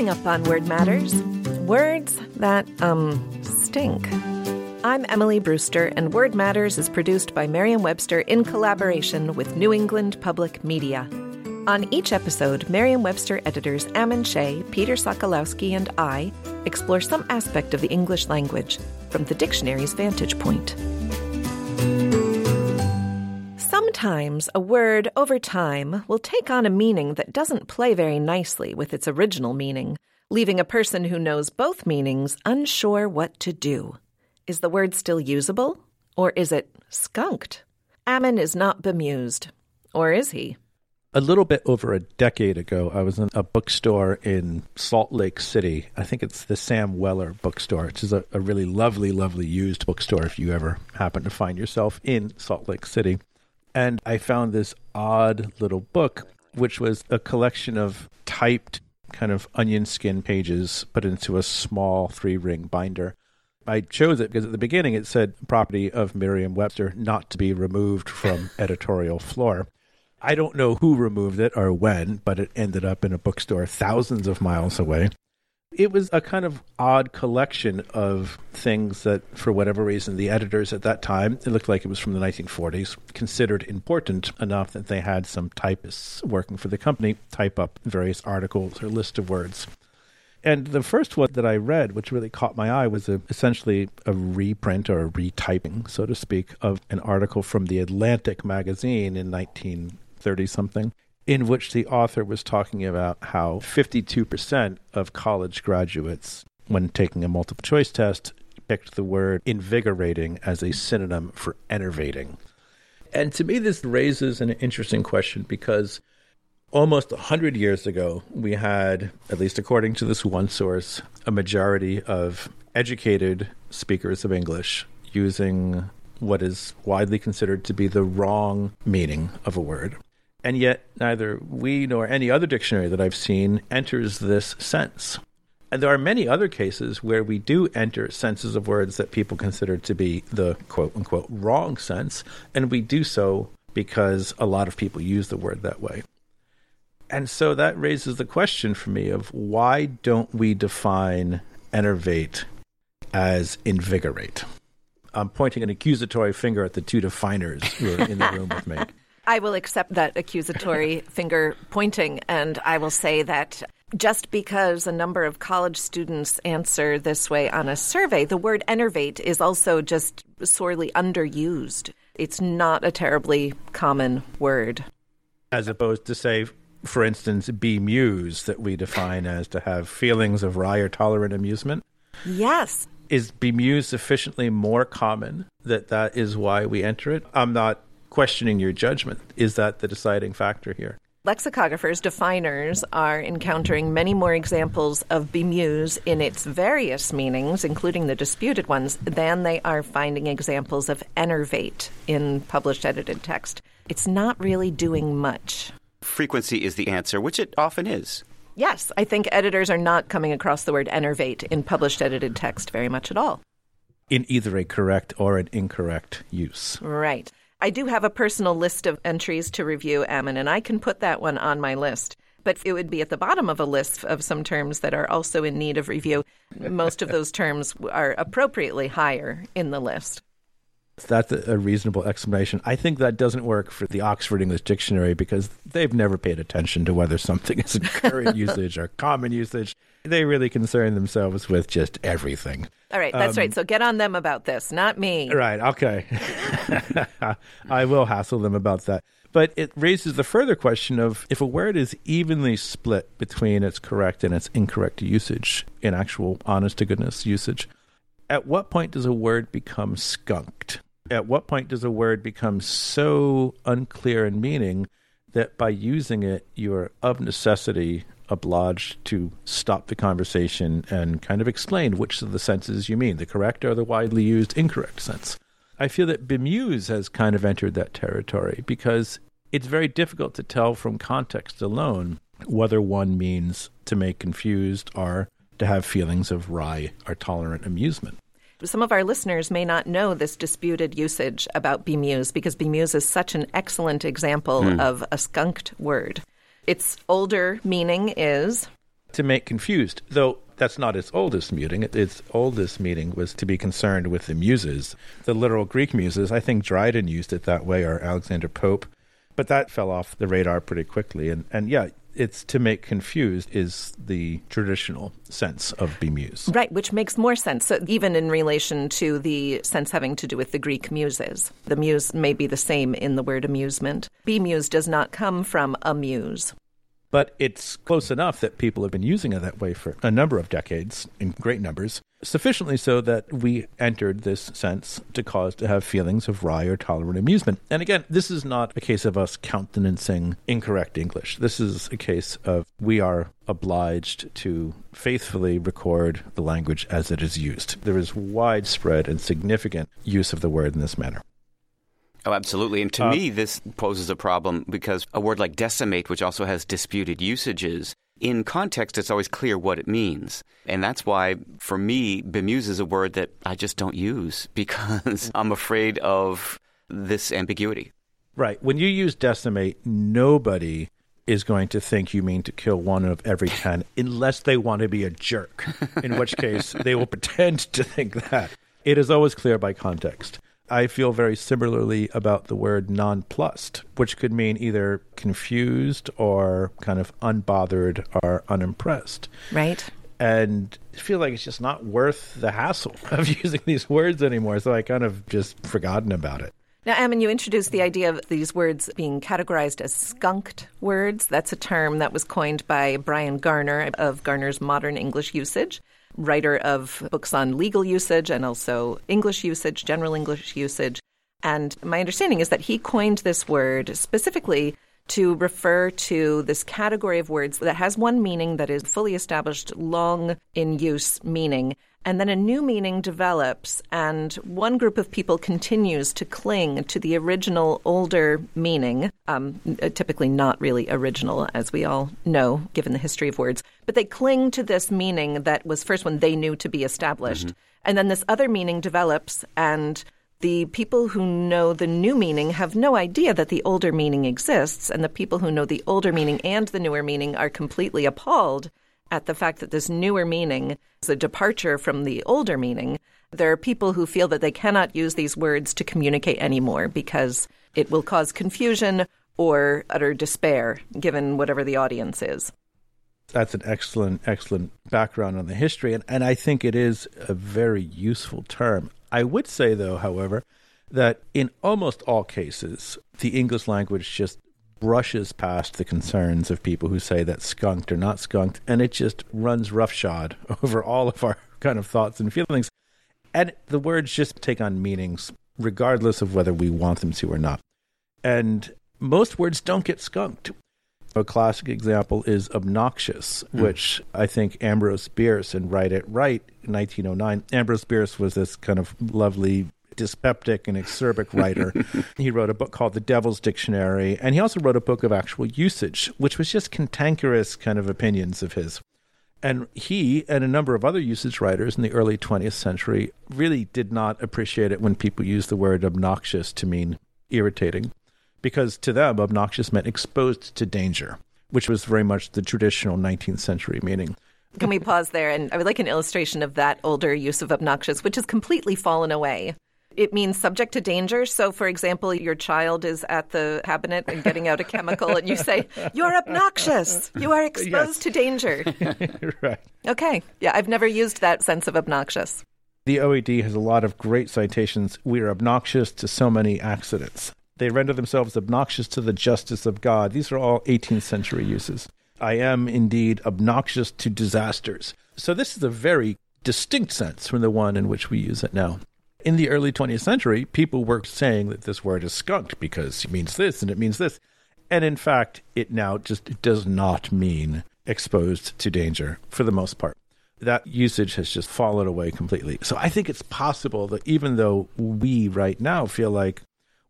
Coming up on Word Matters, words that, um, stink. I'm Emily Brewster, and Word Matters is produced by Merriam Webster in collaboration with New England Public Media. On each episode, Merriam Webster editors Ammon Shea, Peter Sokolowski, and I explore some aspect of the English language from the dictionary's vantage point. Sometimes a word over time will take on a meaning that doesn't play very nicely with its original meaning, leaving a person who knows both meanings unsure what to do. Is the word still usable? Or is it skunked? Ammon is not bemused. Or is he? A little bit over a decade ago, I was in a bookstore in Salt Lake City. I think it's the Sam Weller bookstore, which is a, a really lovely, lovely used bookstore if you ever happen to find yourself in Salt Lake City. And I found this odd little book, which was a collection of typed kind of onion skin pages put into a small three ring binder. I chose it because at the beginning it said property of Merriam Webster not to be removed from editorial floor. I don't know who removed it or when, but it ended up in a bookstore thousands of miles away. It was a kind of odd collection of things that, for whatever reason, the editors at that time, it looked like it was from the 1940s, considered important enough that they had some typists working for the company type up various articles or list of words. And the first one that I read, which really caught my eye, was a, essentially a reprint or a retyping, so to speak, of an article from the Atlantic magazine in 1930 something in which the author was talking about how 52% of college graduates, when taking a multiple choice test, picked the word invigorating as a synonym for enervating. And to me, this raises an interesting question because almost 100 years ago, we had, at least according to this one source, a majority of educated speakers of English using what is widely considered to be the wrong meaning of a word. And yet, neither we nor any other dictionary that I've seen enters this sense. And there are many other cases where we do enter senses of words that people consider to be the quote unquote wrong sense, and we do so because a lot of people use the word that way. And so that raises the question for me of why don't we define enervate as invigorate? I'm pointing an accusatory finger at the two definers who are in the room with me. I will accept that accusatory finger pointing, and I will say that just because a number of college students answer this way on a survey, the word enervate is also just sorely underused. It's not a terribly common word. As opposed to, say, for instance, bemuse, that we define as to have feelings of wry or tolerant amusement. Yes. Is bemuse sufficiently more common that that is why we enter it? I'm not questioning your judgment. Is that the deciding factor here? Lexicographers, definers, are encountering many more examples of bemuse in its various meanings, including the disputed ones, than they are finding examples of enervate in published edited text. It's not really doing much. Frequency is the answer, which it often is. Yes, I think editors are not coming across the word enervate in published edited text very much at all. In either a correct or an incorrect use. Right. I do have a personal list of entries to review, Ammon, and I can put that one on my list. But it would be at the bottom of a list of some terms that are also in need of review. Most of those terms are appropriately higher in the list. That's a reasonable explanation. I think that doesn't work for the Oxford English Dictionary because they've never paid attention to whether something is current usage or common usage. They really concern themselves with just everything. All right, that's um, right. So get on them about this, not me. Right, okay. I will hassle them about that. But it raises the further question of if a word is evenly split between its correct and its incorrect usage, in actual honest to goodness usage, at what point does a word become skunked? At what point does a word become so unclear in meaning that by using it, you're of necessity obliged to stop the conversation and kind of explain which of the senses you mean, the correct or the widely used incorrect sense. I feel that bemuse has kind of entered that territory because it's very difficult to tell from context alone whether one means to make confused or to have feelings of wry or tolerant amusement. Some of our listeners may not know this disputed usage about bemuse because bemuse is such an excellent example mm. of a skunked word. Its older meaning is to make confused, though that's not its oldest meaning. Its oldest meaning was to be concerned with the muses, the literal Greek muses. I think Dryden used it that way, or Alexander Pope, but that fell off the radar pretty quickly. And and yeah, it's to make confused is the traditional sense of bemuse. Right, which makes more sense, so even in relation to the sense having to do with the Greek muses. The muse may be the same in the word amusement. Bemuse does not come from amuse but it's close enough that people have been using it that way for a number of decades in great numbers, sufficiently so that we entered this sense to cause to have feelings of wry or tolerant amusement. And again, this is not a case of us countenancing incorrect English. This is a case of we are obliged to faithfully record the language as it is used. There is widespread and significant use of the word in this manner. Oh, absolutely. And to uh, me, this poses a problem because a word like decimate, which also has disputed usages, in context, it's always clear what it means. And that's why, for me, bemuse is a word that I just don't use because I'm afraid of this ambiguity. Right. When you use decimate, nobody is going to think you mean to kill one of every 10 unless they want to be a jerk, in which case they will pretend to think that. It is always clear by context. I feel very similarly about the word nonplussed, which could mean either confused or kind of unbothered or unimpressed. Right. And I feel like it's just not worth the hassle of using these words anymore. So I kind of just forgotten about it. Now, Ammon, you introduced the idea of these words being categorized as skunked words. That's a term that was coined by Brian Garner of Garner's Modern English Usage writer of books on legal usage and also English usage, general English usage. And my understanding is that he coined this word specifically to refer to this category of words that has one meaning that is fully established, long in use meaning, and then a new meaning develops, and one group of people continues to cling to the original older meaning, um, typically not really original, as we all know, given the history of words, but they cling to this meaning that was first one they knew to be established. Mm-hmm. And then this other meaning develops, and the people who know the new meaning have no idea that the older meaning exists, and the people who know the older meaning and the newer meaning are completely appalled at the fact that this newer meaning is a departure from the older meaning. There are people who feel that they cannot use these words to communicate anymore because it will cause confusion or utter despair, given whatever the audience is. That's an excellent, excellent background on the history, and, and I think it is a very useful term. I would say, though, however, that in almost all cases, the English language just brushes past the concerns of people who say that skunked or not skunked, and it just runs roughshod over all of our kind of thoughts and feelings. And the words just take on meanings regardless of whether we want them to or not. And most words don't get skunked. A classic example is obnoxious, mm. which I think Ambrose Bierce in Write It Right, 1909. Ambrose Bierce was this kind of lovely dyspeptic and acerbic writer. he wrote a book called The Devil's Dictionary, and he also wrote a book of actual usage, which was just cantankerous kind of opinions of his. And he and a number of other usage writers in the early 20th century really did not appreciate it when people used the word obnoxious to mean irritating, because to them, obnoxious meant exposed to danger, which was very much the traditional 19th century meaning. Can we pause there? And I would like an illustration of that older use of obnoxious, which has completely fallen away. It means subject to danger. So, for example, your child is at the cabinet and getting out a chemical, and you say, You're obnoxious. You are exposed yes. to danger. right. Okay. Yeah, I've never used that sense of obnoxious. The OED has a lot of great citations. We are obnoxious to so many accidents. They render themselves obnoxious to the justice of God. These are all 18th century uses. I am indeed obnoxious to disasters. So, this is a very distinct sense from the one in which we use it now. In the early 20th century, people were saying that this word is skunked because it means this and it means this. And in fact, it now just does not mean exposed to danger for the most part. That usage has just fallen away completely. So I think it's possible that even though we right now feel like,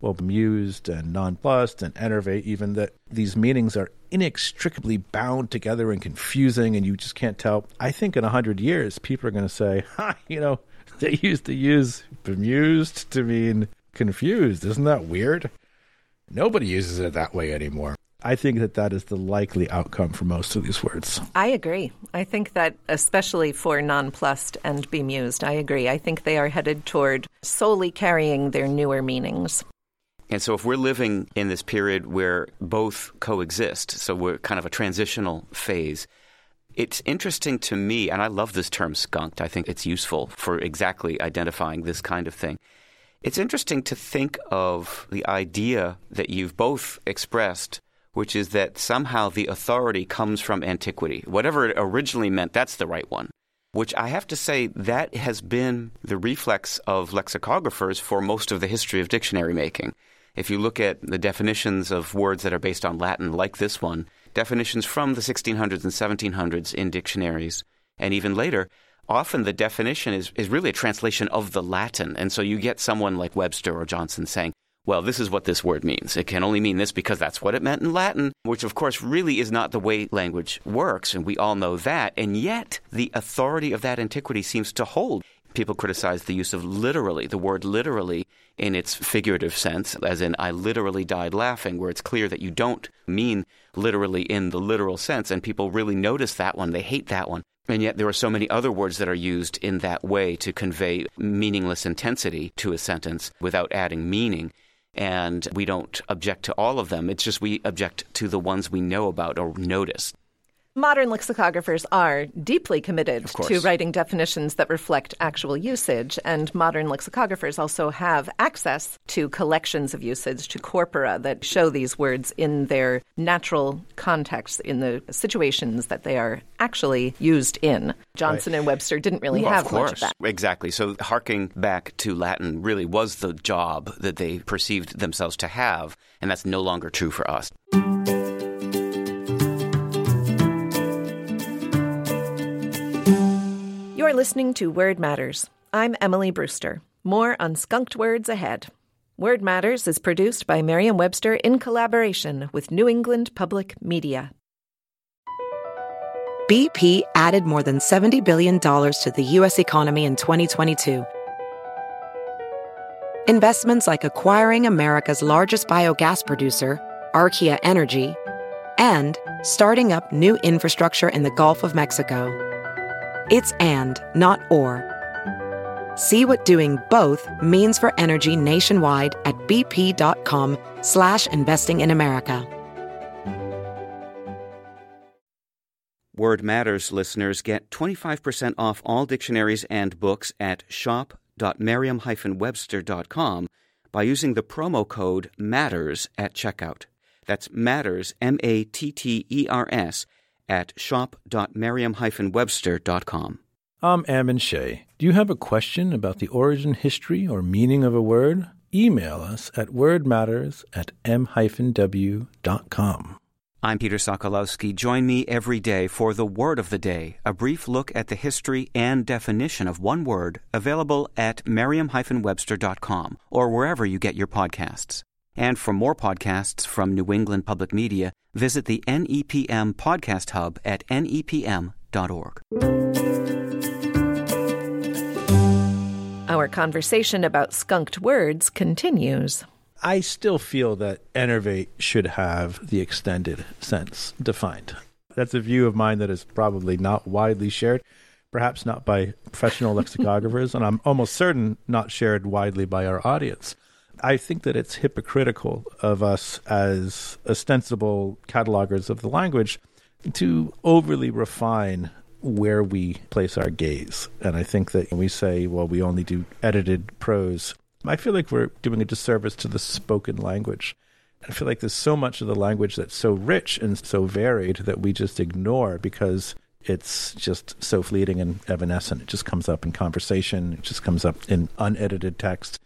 well, bemused and nonplussed and enervate, even that these meanings are inextricably bound together and confusing and you just can't tell. I think in a hundred years, people are going to say, ha, you know, they used to use bemused to mean confused. Isn't that weird? Nobody uses it that way anymore. I think that that is the likely outcome for most of these words. I agree. I think that, especially for nonplussed and bemused, I agree. I think they are headed toward solely carrying their newer meanings. And so, if we're living in this period where both coexist, so we're kind of a transitional phase, it's interesting to me, and I love this term skunked. I think it's useful for exactly identifying this kind of thing. It's interesting to think of the idea that you've both expressed, which is that somehow the authority comes from antiquity. Whatever it originally meant, that's the right one. Which I have to say, that has been the reflex of lexicographers for most of the history of dictionary making. If you look at the definitions of words that are based on Latin, like this one, definitions from the 1600s and 1700s in dictionaries, and even later, often the definition is, is really a translation of the Latin. And so you get someone like Webster or Johnson saying, well, this is what this word means. It can only mean this because that's what it meant in Latin, which of course really is not the way language works, and we all know that. And yet, the authority of that antiquity seems to hold. People criticize the use of literally, the word literally in its figurative sense, as in I literally died laughing, where it's clear that you don't mean literally in the literal sense, and people really notice that one. They hate that one. And yet, there are so many other words that are used in that way to convey meaningless intensity to a sentence without adding meaning. And we don't object to all of them. It's just we object to the ones we know about or notice. Modern lexicographers are deeply committed to writing definitions that reflect actual usage, and modern lexicographers also have access to collections of usage, to corpora that show these words in their natural context, in the situations that they are actually used in. Johnson right. and Webster didn't really well, have of much of that. Exactly. So, harking back to Latin really was the job that they perceived themselves to have, and that's no longer true for us. You're listening to Word Matters. I'm Emily Brewster. More on skunked words ahead. Word Matters is produced by Merriam Webster in collaboration with New England Public Media. BP added more than $70 billion to the U.S. economy in 2022. Investments like acquiring America's largest biogas producer, Archaea Energy, and starting up new infrastructure in the Gulf of Mexico. It's and, not or. See what doing both means for energy nationwide at bp.com slash investing in America. Word Matters listeners get 25% off all dictionaries and books at shop.merriam-webster.com by using the promo code MATTERS at checkout. That's MATTERS, M-A-T-T-E-R-S, at shop.merriam-webster.com. I'm Ammon Shea. Do you have a question about the origin, history, or meaning of a word? Email us at wordmatters at m-w.com. I'm Peter Sokolowski. Join me every day for the Word of the Day, a brief look at the history and definition of one word, available at merriam-webster.com or wherever you get your podcasts. And for more podcasts from New England Public Media, visit the NEPM Podcast Hub at nepm.org. Our conversation about skunked words continues. I still feel that enervate should have the extended sense defined. That's a view of mine that is probably not widely shared, perhaps not by professional lexicographers, and I'm almost certain not shared widely by our audience. I think that it's hypocritical of us as ostensible catalogers of the language to overly refine where we place our gaze. And I think that when we say, well, we only do edited prose, I feel like we're doing a disservice to the spoken language. I feel like there's so much of the language that's so rich and so varied that we just ignore because it's just so fleeting and evanescent. It just comes up in conversation, it just comes up in unedited text.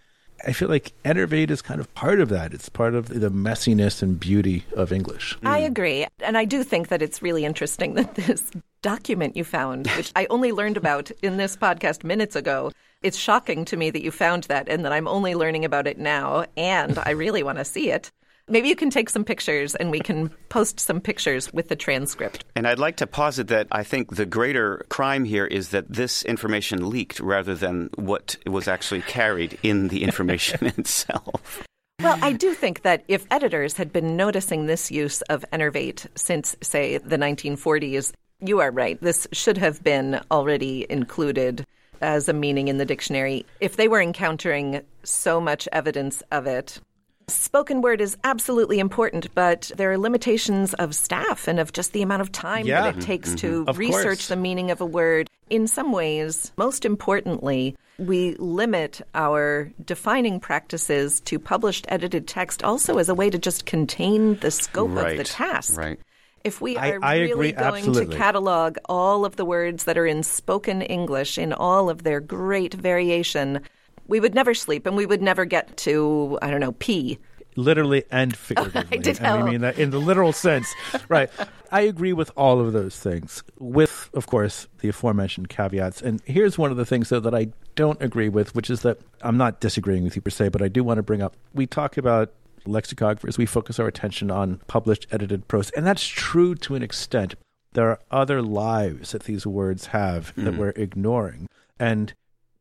I feel like enervate is kind of part of that. It's part of the messiness and beauty of English. I mm. agree. And I do think that it's really interesting that this document you found, which I only learned about in this podcast minutes ago, it's shocking to me that you found that and that I'm only learning about it now. And I really want to see it. Maybe you can take some pictures and we can post some pictures with the transcript. And I'd like to posit that I think the greater crime here is that this information leaked rather than what was actually carried in the information itself. Well, I do think that if editors had been noticing this use of enervate since, say, the 1940s, you are right. This should have been already included as a meaning in the dictionary. If they were encountering so much evidence of it, Spoken word is absolutely important, but there are limitations of staff and of just the amount of time Yeah. that it takes to mm-hmm. Of research course. the meaning of a word. In some ways, most importantly, we limit our defining practices to published edited text also as a way to just contain the scope of the task. right. If we I- are I really agree, going absolutely. to catalog all of the words that are in spoken English in all of their great variation, we would never sleep and we would never get to, I don't know, P. literally and figuratively. I did and we tell. mean that in the literal sense. right. I agree with all of those things, with, of course, the aforementioned caveats. And here's one of the things, though, that I don't agree with, which is that I'm not disagreeing with you per se, but I do want to bring up we talk about lexicographers, we focus our attention on published, edited prose. And that's true to an extent. There are other lives that these words have that mm. we're ignoring. And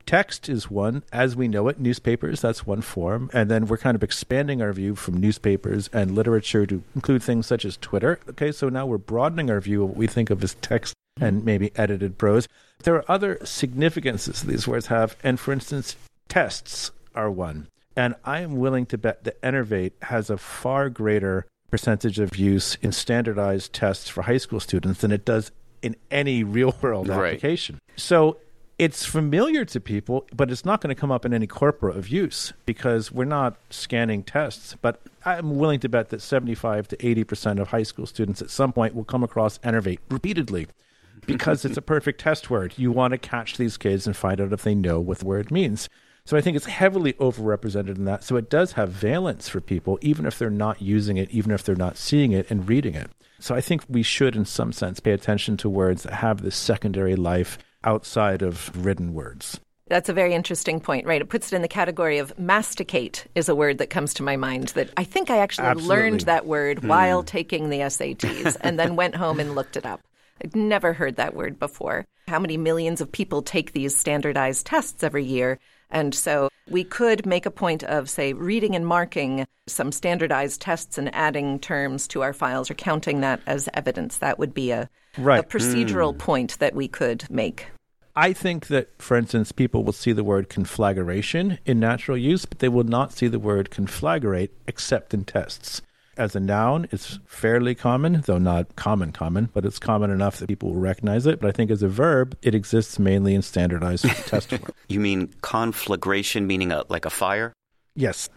Text is one, as we know it. Newspapers, that's one form. And then we're kind of expanding our view from newspapers and literature to include things such as Twitter. Okay, so now we're broadening our view of what we think of as text and maybe edited prose. There are other significances these words have. And for instance, tests are one. And I am willing to bet that Enervate has a far greater percentage of use in standardized tests for high school students than it does in any real world Right. application. So it's familiar to people, but it's not going to come up in any corpora of use because we're not scanning tests. But I'm willing to bet that 75 to 80% of high school students at some point will come across Enervate repeatedly because it's a perfect test word. You want to catch these kids and find out if they know what the word means. So I think it's heavily overrepresented in that. So it does have valence for people, even if they're not using it, even if they're not seeing it and reading it. So I think we should, in some sense, pay attention to words that have this secondary life outside of written words. That's a very interesting point, right? It puts it in the category of masticate is a word that comes to my mind that I think I actually Absolutely. learned that word hmm. while taking the SATs and then went home and looked it up. I'd never heard that word before. How many millions of people take these standardized tests every year? And so we could make a point of, say, reading and marking some standardized tests and adding terms to our files or counting that as evidence. That would be a, Right. a procedural hmm. point that we could make. I think that, for instance, people will see the word conflagration in natural use, but they will not see the word conflagrate except in tests. As a noun, it's fairly common, though not common common, but it's common enough that people will recognize it. But I think as a verb, it exists mainly in standardized test form. You mean conflagration, meaning a, like a fire? Yes.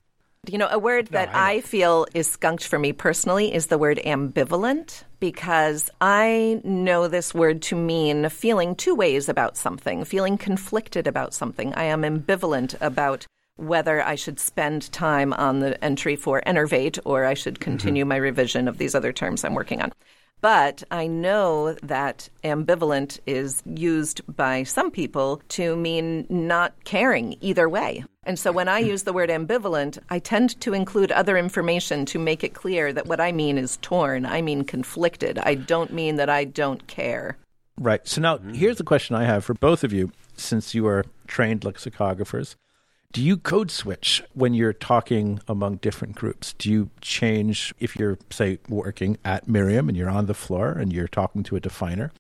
You know, a word that I, feel is skunked for me personally is the word ambivalent because I know this word to mean feeling two ways about something, feeling conflicted about something. I am ambivalent about whether I should spend time on the entry for enervate or I should mm-hmm. continue my revision of these other terms I'm working on. But I know that ambivalent is used by some people to mean not caring either way. And so when I use the word ambivalent, I tend to include other information to make it clear that what I mean is torn. I mean conflicted. I don't mean that I don't care. Right. So now mm-hmm. here's the question I have for both of you, since you are trained lexicographers. Do you code switch when you're talking among different groups? Do you change if you're, say, working at Merriam and you're on the floor and you're talking to a definer?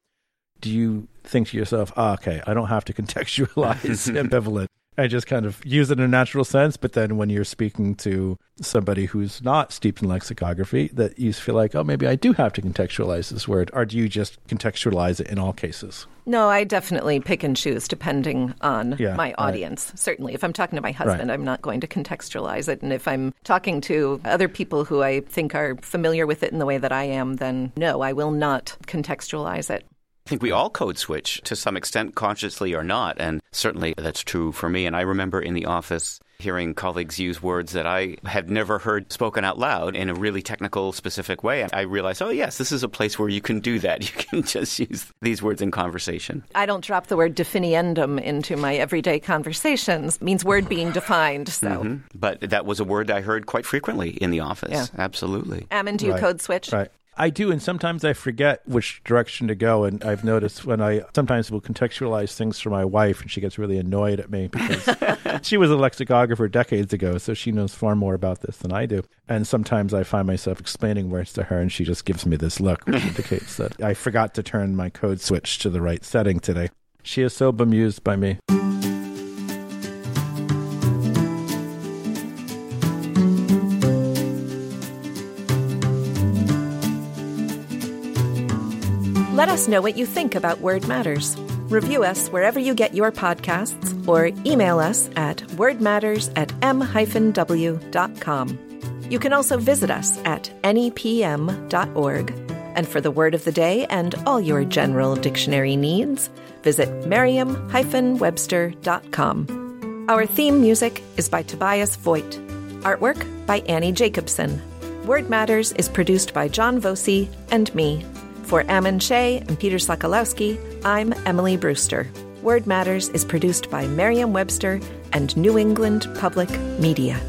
Do you think to yourself, oh, okay, I don't have to contextualize ambivalent? I just kind of use it in a natural sense. But then when you're speaking to somebody who's not steeped in lexicography, that you feel like, oh, maybe I do have to contextualize this word. Or do you just contextualize it in all cases? No, I definitely pick and choose depending on Yeah, my right. audience. Certainly, if I'm talking to my husband, Right. I'm not going to contextualize it. And if I'm talking to other people who I think are familiar with it in the way that I am, then no, I will not contextualize it. I think we all code switch to some extent, consciously or not. And certainly that's true for me. And I remember in the office hearing colleagues use words that I had never heard spoken out loud in a really technical, specific way. And I realized, oh, yes, this is a place where you can do that. You can just use these words in conversation. I don't drop the word definiendum into my everyday conversations. It means word being defined. So, mm-hmm. But that was a word I heard quite frequently in the office. Yeah. Absolutely. Ammon, do you Right. code switch? Right. I do, and sometimes I forget which direction to go. And I've noticed when I sometimes will contextualize things for my wife, and she gets really annoyed at me because she was a lexicographer decades ago, so she knows far more about this than I do. And sometimes I find myself explaining words to her, and she just gives me this look, which indicates that I forgot to turn my code switch to the right setting today. She is so bemused by me. Let us know what you think about Word Matters. Review us wherever you get your podcasts or email us at wordmatters at m-w.com. You can also visit us at nepm.org. And for the word of the day and all your general dictionary needs, visit merriam-webster.com. Our theme music is by Tobias Voigt. Artwork by Annie Jacobson. Word Matters is produced by John Voci and me. For Ammon Shea and Peter Sokolowski, I'm Emily Brewster. Word Matters is produced by Merriam Webster and New England Public Media.